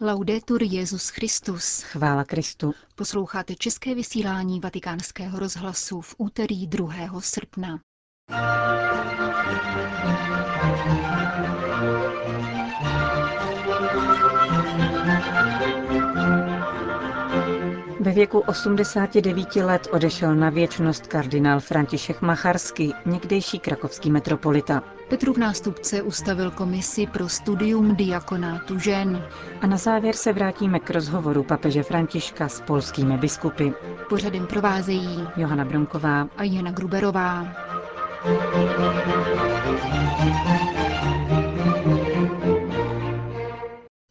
Laudetur Jezus Christus. Chvála Kristu. Posloucháte české vysílání Vatikánského rozhlasu v úterý 2. srpna. Ve věku 89 let odešel na věčnost kardinál František Macharsky, někdejší krakovský metropolita. Petrův nástupce ustavil komisi pro studium diakonátu žen. A na závěr se vrátíme k rozhovoru papeže Františka s polskými biskupy. Pořadem provázejí Johana Bromková a Jana Gruberová.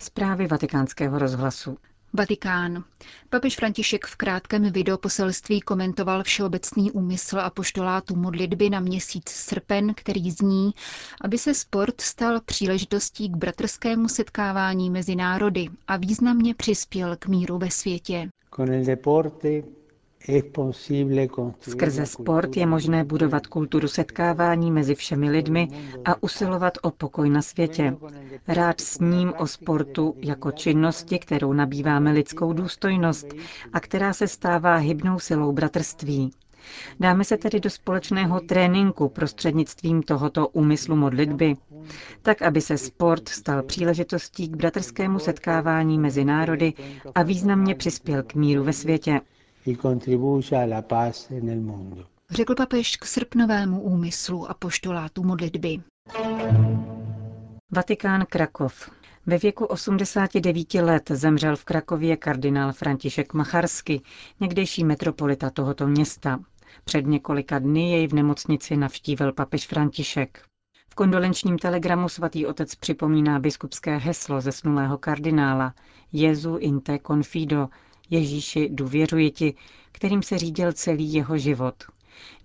Zprávy vatikánského rozhlasu. Vatikán. Papež František v krátkém videoposelství komentoval všeobecný úmysl a poštolátu modlitby na měsíc srpen, který zní, aby se sport stal příležitostí k bratrskému setkávání mezi národy a významně přispěl k míru ve světě. Skrze sport je možné budovat kulturu setkávání mezi všemi lidmi a usilovat o pokoj na světě. Rád s ním o sportu jako činnosti, kterou nabýváme lidskou důstojnost a která se stává hybnou silou bratrství. Dáme se tedy do společného tréninku prostřednictvím tohoto úmyslu modlitby, tak aby se sport stal příležitostí k bratrskému setkávání mezi národy a významně přispěl k míru ve světě. Řekl papež k srpnovému úmyslu a poštolátu modlitby. Vatikán Krakov. Ve věku 89 let zemřel v Krakově kardinál František Macharsky, někdejší metropolita tohoto města. Před několika dny jej v nemocnici navštívil papež František. V kondolenčním telegramu svatý otec připomíná biskupské heslo zesnulého kardinála Jezu in te confido, Ježíši důvěřuji ti, kterým se řídil celý jeho život.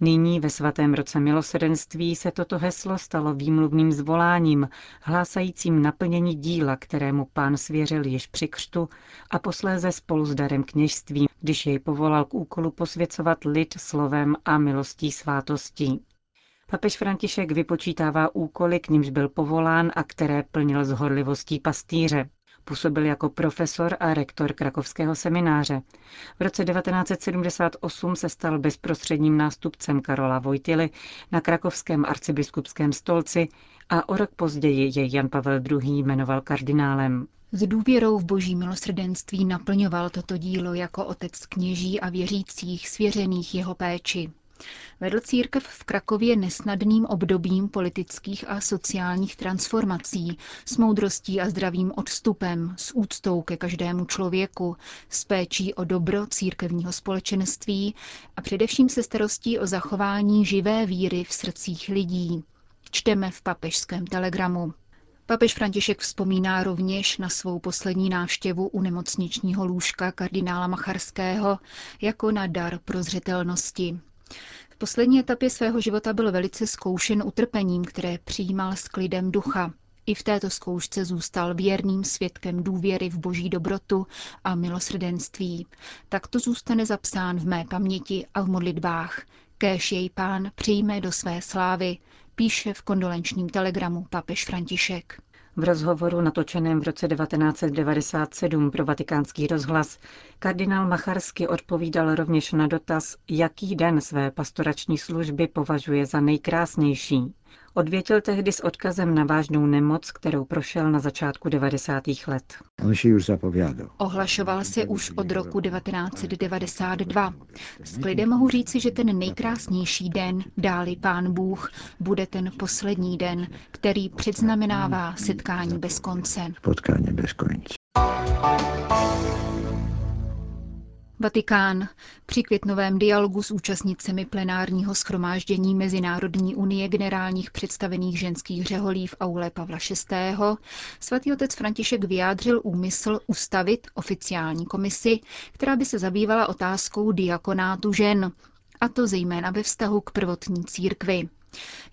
Nyní ve svatém roce milosrdenství se toto heslo stalo výmluvným zvoláním, hlásajícím naplnění díla, kterému pán svěřil již při křtu a posléze spolu s darem kněžství, když jej povolal k úkolu posvěcovat lid slovem a milostí svátostí. Papež František vypočítává úkoly, k nímž byl povolán a které plnil s horlivostí pastýře. Působil jako profesor a rektor Krakovského semináře. V roce 1978 se stal bezprostředním nástupcem Karola Vojtily na krakovském arcibiskupském stolci a o rok později jej Jan Pavel II. jmenoval kardinálem. S důvěrou v boží milosrdenství naplňoval toto dílo jako otec kněží a věřících svěřených jeho péči. Vedl církev v Krakově nesnadným obdobím politických a sociálních transformací, s moudrostí a zdravým odstupem, s úctou ke každému člověku, s péčí o dobro církevního společenství a především se starostí o zachování živé víry v srdcích lidí. Čteme v papežském telegramu. Papež František vzpomíná rovněž na svou poslední návštěvu u nemocničního lůžka kardinála Macharského jako na dar prozřetelnosti. V poslední etapě svého života byl velice zkoušen utrpením, které přijímal s klidem ducha. I v této zkoušce zůstal věrným svědkem důvěry v boží dobrotu a milosrdenství. Tak to zůstane zapsán v mé paměti a v modlitbách. Kéž jej pán přijme do své slávy, píše v kondolenčním telegramu papež František. V rozhovoru natočeném v roce 1997 pro vatikánský rozhlas kardinál Macharsky odpovídal rovněž na dotaz, jaký den své pastorační služby považuje za nejkrásnější. Odvětil tehdy s odkazem na vážnou nemoc, kterou prošel na začátku 90. let. On si už zapovědal. Ohlašoval se už od roku 1992. S klidem mohu říci, že ten nejkrásnější den, dáli pán Bůh, bude ten poslední den, který předznamenává setkání bez konce. Potkání bez konce. Vatikán. Při květnovém dialogu s účastnicemi plenárního schromáždění Mezinárodní unie generálních představených ženských řeholí v aule Pavla VI. svatý otec František vyjádřil úmysl ustavit oficiální komisi, která by se zabývala otázkou diakonátu žen, a to zejména ve vztahu k prvotní církvi.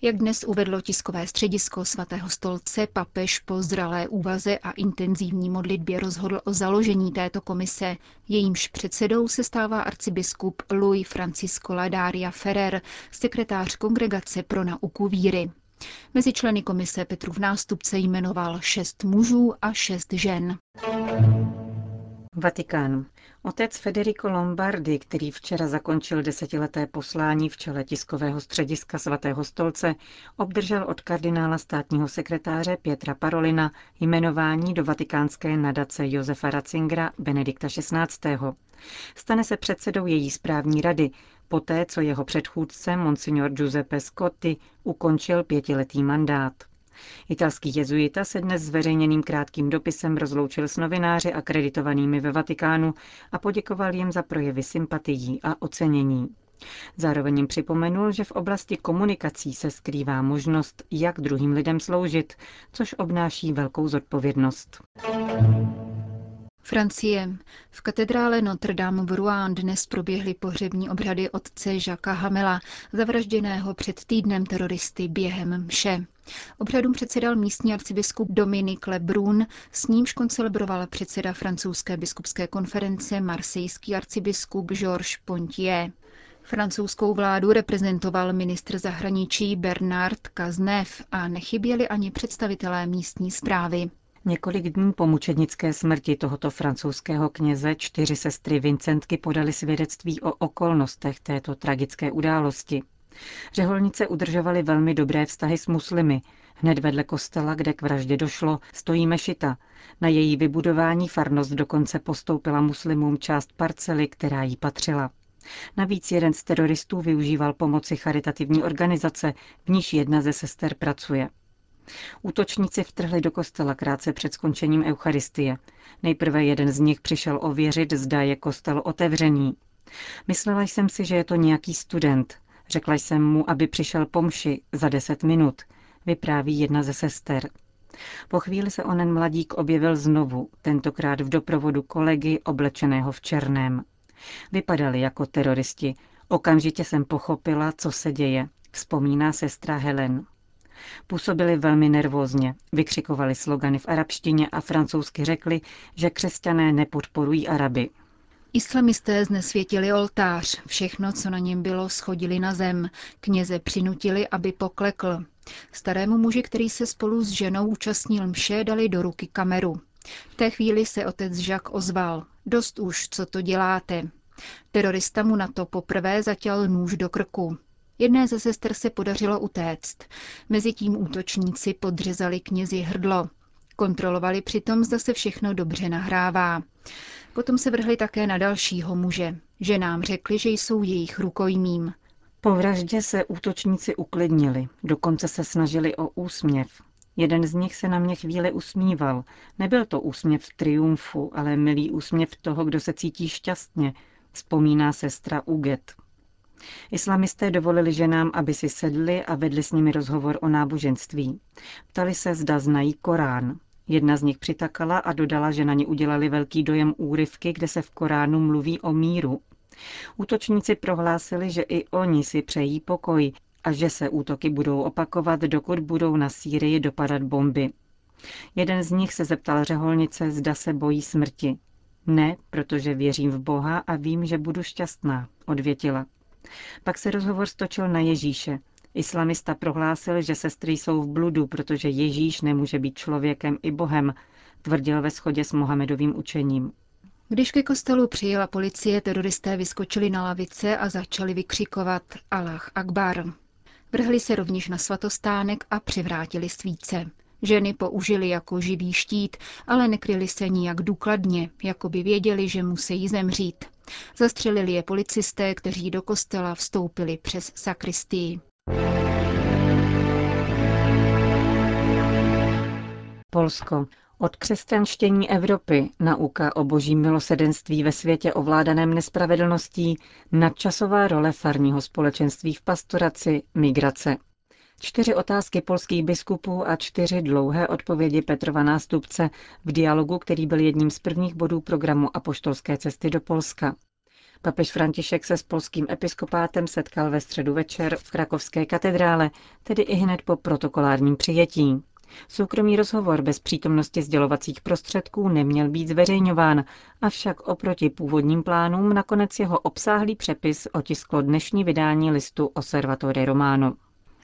Jak dnes uvedlo tiskové středisko svatého stolce, papež po zralé úvaze a intenzivní modlitbě rozhodl o založení této komise. Jejímž předsedou se stává arcibiskup Louis Francisco Ladaria Ferrer, sekretář Kongregace pro nauku víry. Mezi členy komise Petru v nástupce jmenoval šest mužů a šest žen. Vatikán. Otec Federico Lombardi, který včera zakončil desetileté poslání v čele tiskového střediska svatého stolce, obdržel od kardinála státního sekretáře Pietra Parolina jmenování do vatikánské nadace Josefa Ratzingera Benedikta XVI. Stane se předsedou její správní rady, poté co jeho předchůdce Monsignor Giuseppe Scotti ukončil pětiletý mandát. Italský jezuita se dnes zveřejněným krátkým dopisem rozloučil s novináři akreditovanými ve Vatikánu a poděkoval jim za projevy sympatií a ocenění. Zároveň jim připomenul, že v oblasti komunikací se skrývá možnost, jak druhým lidem sloužit, což obnáší velkou zodpovědnost. Francie. V katedrále Notre Dame v Rouen dnes proběhly pohřební obřady otce Jacques Hamela, zavražděného před týdnem teroristy během mše. Obřadům předsedal místní arcibiskup Dominik Lebrun, s nímž koncelebroval předseda francouzské biskupské konference marsejský arcibiskup Georges Pontier. Francouzskou vládu reprezentoval ministr zahraničí Bernard Cazeneuve a nechyběli ani představitelé místní zprávy. Několik dní po mučednické smrti tohoto francouzského kněze čtyři sestry Vincentky podali svědectví o okolnostech této tragické události. Řeholnice udržovaly velmi dobré vztahy s muslimy. Hned vedle kostela, kde k vraždě došlo, stojí mešita. Na její vybudování farnost dokonce postoupila muslimům část parcely, která jí patřila. Navíc jeden z teroristů využíval pomoci charitativní organizace, v níž jedna ze sester pracuje. Útočníci vtrhli do kostela krátce před skončením Eucharistie. Nejprve jeden z nich přišel ověřit, zda je kostel otevřený. Myslela jsem si, že je to nějaký student. Řekla jsem mu, aby přišel po mši za deset minut, vypráví jedna ze sester. Po chvíli se onen mladík objevil znovu, tentokrát v doprovodu kolegy oblečeného v černém. Vypadali jako teroristi. Okamžitě jsem pochopila, co se děje, vzpomíná sestra Helen. Působili velmi nervózně, vykřikovali slogany v arabštině a francouzsky řekli, že křesťané nepodporují Araby. Islamisté znesvětili oltář, všechno, co na něm bylo, schodili na zem, kněze přinutili, aby poklekl. Starému muži, který se spolu s ženou účastnil mše, dali do ruky kameru. V té chvíli se otec Žak ozval. Dost už, co to děláte. Terorista mu na to poprvé zatěl nůž do krku. Jedné ze sester se podařilo utéct. Mezitím útočníci podřezali knězi hrdlo. Kontrolovali přitom, zda se všechno dobře nahrává. Potom se vrhli také na dalšího muže. Ženám řekli, že jsou jejich rukojmím. Po vraždě se útočníci uklidnili, dokonce se snažili o úsměv. Jeden z nich se na mě chvíli usmíval. Nebyl to úsměv triumfu, ale milý úsměv toho, kdo se cítí šťastně, vzpomíná sestra Uget. Islamisté dovolili ženám, aby si sedli a vedli s nimi rozhovor o náboženství. Ptali se, zda znají Korán. Jedna z nich přitakala a dodala, že na ně udělali velký dojem úryvky, kde se v Koránu mluví o míru. Útočníci prohlásili, že i oni si přejí pokoj a že se útoky budou opakovat, dokud budou na Sýrii dopadat bomby. Jeden z nich se zeptal řeholnice, zda se bojí smrti. Ne, protože věřím v Boha a vím, že budu šťastná, odvětila. Pak se rozhovor stočil na Ježíše. Islamista prohlásil, že sestry jsou v bludu, protože Ježíš nemůže být člověkem i Bohem, tvrdil ve shodě s Mohamedovým učením. Když ke kostelu přijela policie, teroristé vyskočili na lavice a začali vykřikovat Allah Akbar. Vrhli se rovněž na svatostánek a přivrátili svíce. Ženy použili jako živý štít, ale nekryli se nijak důkladně, jako by věděli, že musí zemřít. Zastřelili je policisté, kteří do kostela vstoupili přes sakristii. Polsko. Od křesťanštění Evropy, nauka o božím milosedenství ve světě ovládaném nespravedlností, nadčasová role farního společenství v pastoraci, migrace. Čtyři otázky polských biskupů a čtyři dlouhé odpovědi Petrova nástupce v dialogu, který byl jedním z prvních bodů programu Apoštolské cesty do Polska. Papež František se s polským episkopátem setkal ve středu večer v krakovské katedrále, tedy i hned po protokolárním přijetí. Soukromý rozhovor bez přítomnosti sdělovacích prostředků neměl být zveřejňován, avšak oproti původním plánům nakonec jeho obsáhlý přepis otisklo dnešní vydání listu Osservatore Romano.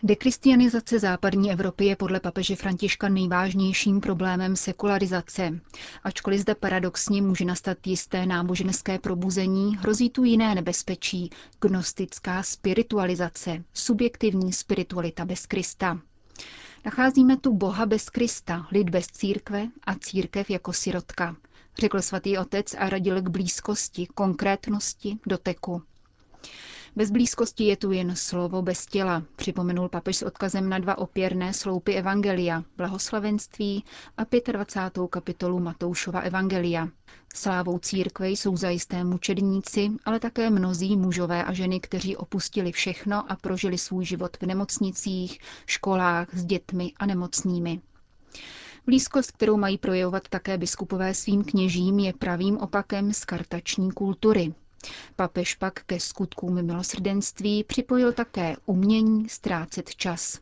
Dekristianizace západní Evropy je podle papeže Františka nejvážnějším problémem sekularizace. Ačkoliv zde paradoxně může nastat jisté náboženské probuzení, hrozí tu jiné nebezpečí, gnostická spiritualizace, subjektivní spiritualita bez Krista. Nacházíme tu Boha bez Krista, lid bez církve a církev jako sirotka, řekl svatý otec a radil k blízkosti, konkrétnosti, doteku. Bez blízkosti je tu jen slovo bez těla, připomenul papež s odkazem na dva opěrné sloupy Evangelia, blahoslavenství a 25. kapitolu Matoušova Evangelia. Slávou církve jsou zajisté mučedníci, ale také mnozí mužové a ženy, kteří opustili všechno a prožili svůj život v nemocnicích, školách s dětmi a nemocnými. Blízkost, kterou mají projevovat také biskupové svým kněžím, je pravým opakem skartační kultury, Papež pak ke skutkům milosrdenství připojil také umění ztrácet čas.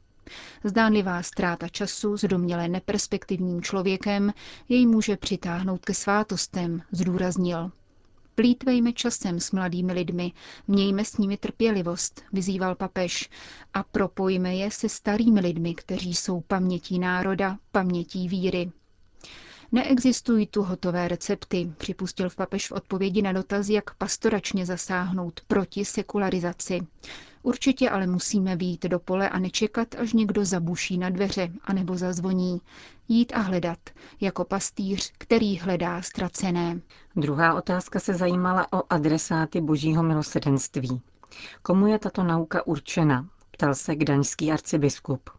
Zdánlivá ztráta času s doměle neperspektivním člověkem jej může přitáhnout ke svátostem, zdůraznil. Plítvejme časem s mladými lidmi, mějme s nimi trpělivost, vyzýval papež, a propojme je se starými lidmi, kteří jsou pamětí národa, pamětí víry. Neexistují tu hotové recepty, připustil v papež v odpovědi na dotaz, jak pastoračně zasáhnout proti sekularizaci. Určitě ale musíme výjít do pole a nečekat, až někdo zabuší na dveře anebo zazvoní. Jít a hledat, jako pastýř, který hledá ztracené. Druhá otázka se zajímala o adresáty božího milosedenství. Komu je tato nauka určena? Ptal se gdaňský arcibiskup.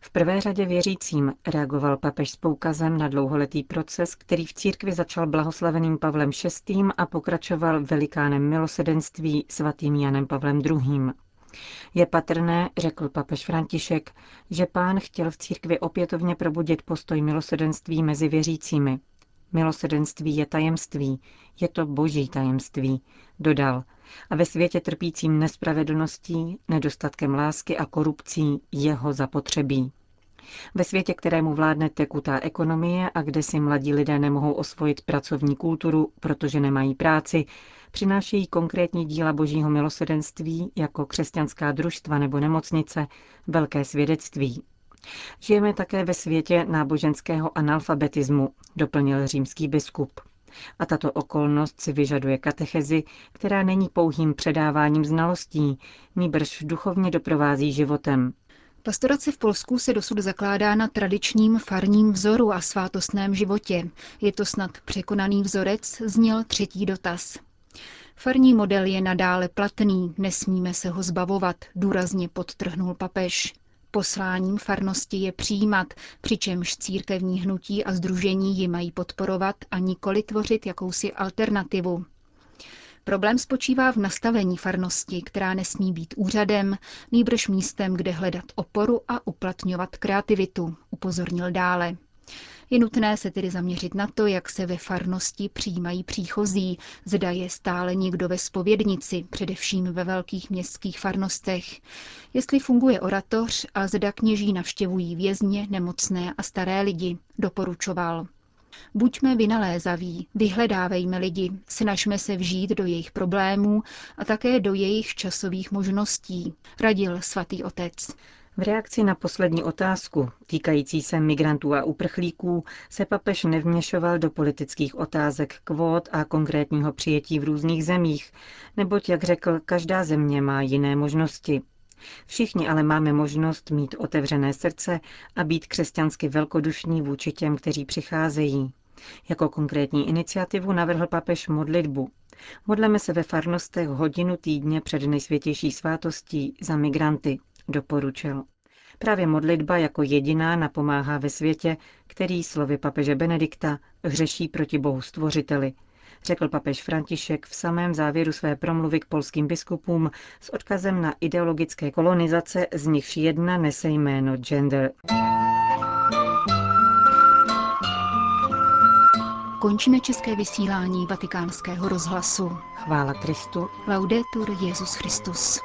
V prvé řadě věřícím reagoval papež s poukazem na dlouholetý proces, který v církvi začal blahoslaveným Pavlem VI. a pokračoval velikánem milosedenství svatým Janem Pavlem II. Je patrné, řekl papež František, že pán chtěl v církvi opětovně probudit postoj milosedenství mezi věřícími. Milosedenství je tajemství, je to boží tajemství, dodal. A ve světě trpícím nespravedlností, nedostatkem lásky a korupcí jeho zapotřebí. Ve světě, kterému vládne tekutá ekonomie a kde si mladí lidé nemohou osvojit pracovní kulturu, protože nemají práci, přinášejí konkrétní díla božího milosedenství jako křesťanská družstva nebo nemocnice velké svědectví. Žijeme také ve světě náboženského analfabetismu, doplnil římský biskup. A tato okolnost si vyžaduje katechezi, která není pouhým předáváním znalostí, nýbrž duchovně doprovází životem. Pastorace v Polsku se dosud zakládá na tradičním farním vzoru a svátostném životě. Je to snad překonaný vzorec, zněl třetí dotaz. Farní model je nadále platný, nesmíme se ho zbavovat, důrazně podtrhnul papež. Posláním farnosti je přijímat, přičemž církevní hnutí a združení ji mají podporovat a nikoli tvořit jakousi alternativu. Problém spočívá v nastavení farnosti, která nesmí být úřadem, nýbrž místem, kde hledat oporu a uplatňovat kreativitu, upozornil dále. Je nutné se tedy zaměřit na to, jak se ve farnosti přijímají příchozí, zda je stále někdo ve spovědnici, především ve velkých městských farnostech, jestli funguje oratoř a zda kněží navštěvují vězně, nemocné a staré lidi, doporučoval. Buďme vynalézaví, vyhledávejme lidi, snažme se vžít do jejich problémů a také do jejich časových možností, radil svatý otec. V reakci na poslední otázku, týkající se migrantů a uprchlíků, se papež nevměšoval do politických otázek kvót a konkrétního přijetí v různých zemích, neboť, jak řekl, každá země má jiné možnosti. Všichni ale máme možnost mít otevřené srdce a být křesťansky velkodušní vůči těm, kteří přicházejí. Jako konkrétní iniciativu navrhl papež modlitbu. Modleme se ve farnostech hodinu týdně před nejsvětější svátostí za migranty doporučil. Právě modlitba jako jediná napomáhá ve světě, který slovy papeže Benedikta hřeší proti bohu stvořiteli, řekl papež František v samém závěru své promluvy k polským biskupům s odkazem na ideologické kolonizace, z nichž jedna nese jméno gender. Končíme české vysílání vatikánského rozhlasu. Chvála Kristu. Laudetur Jezus Christus.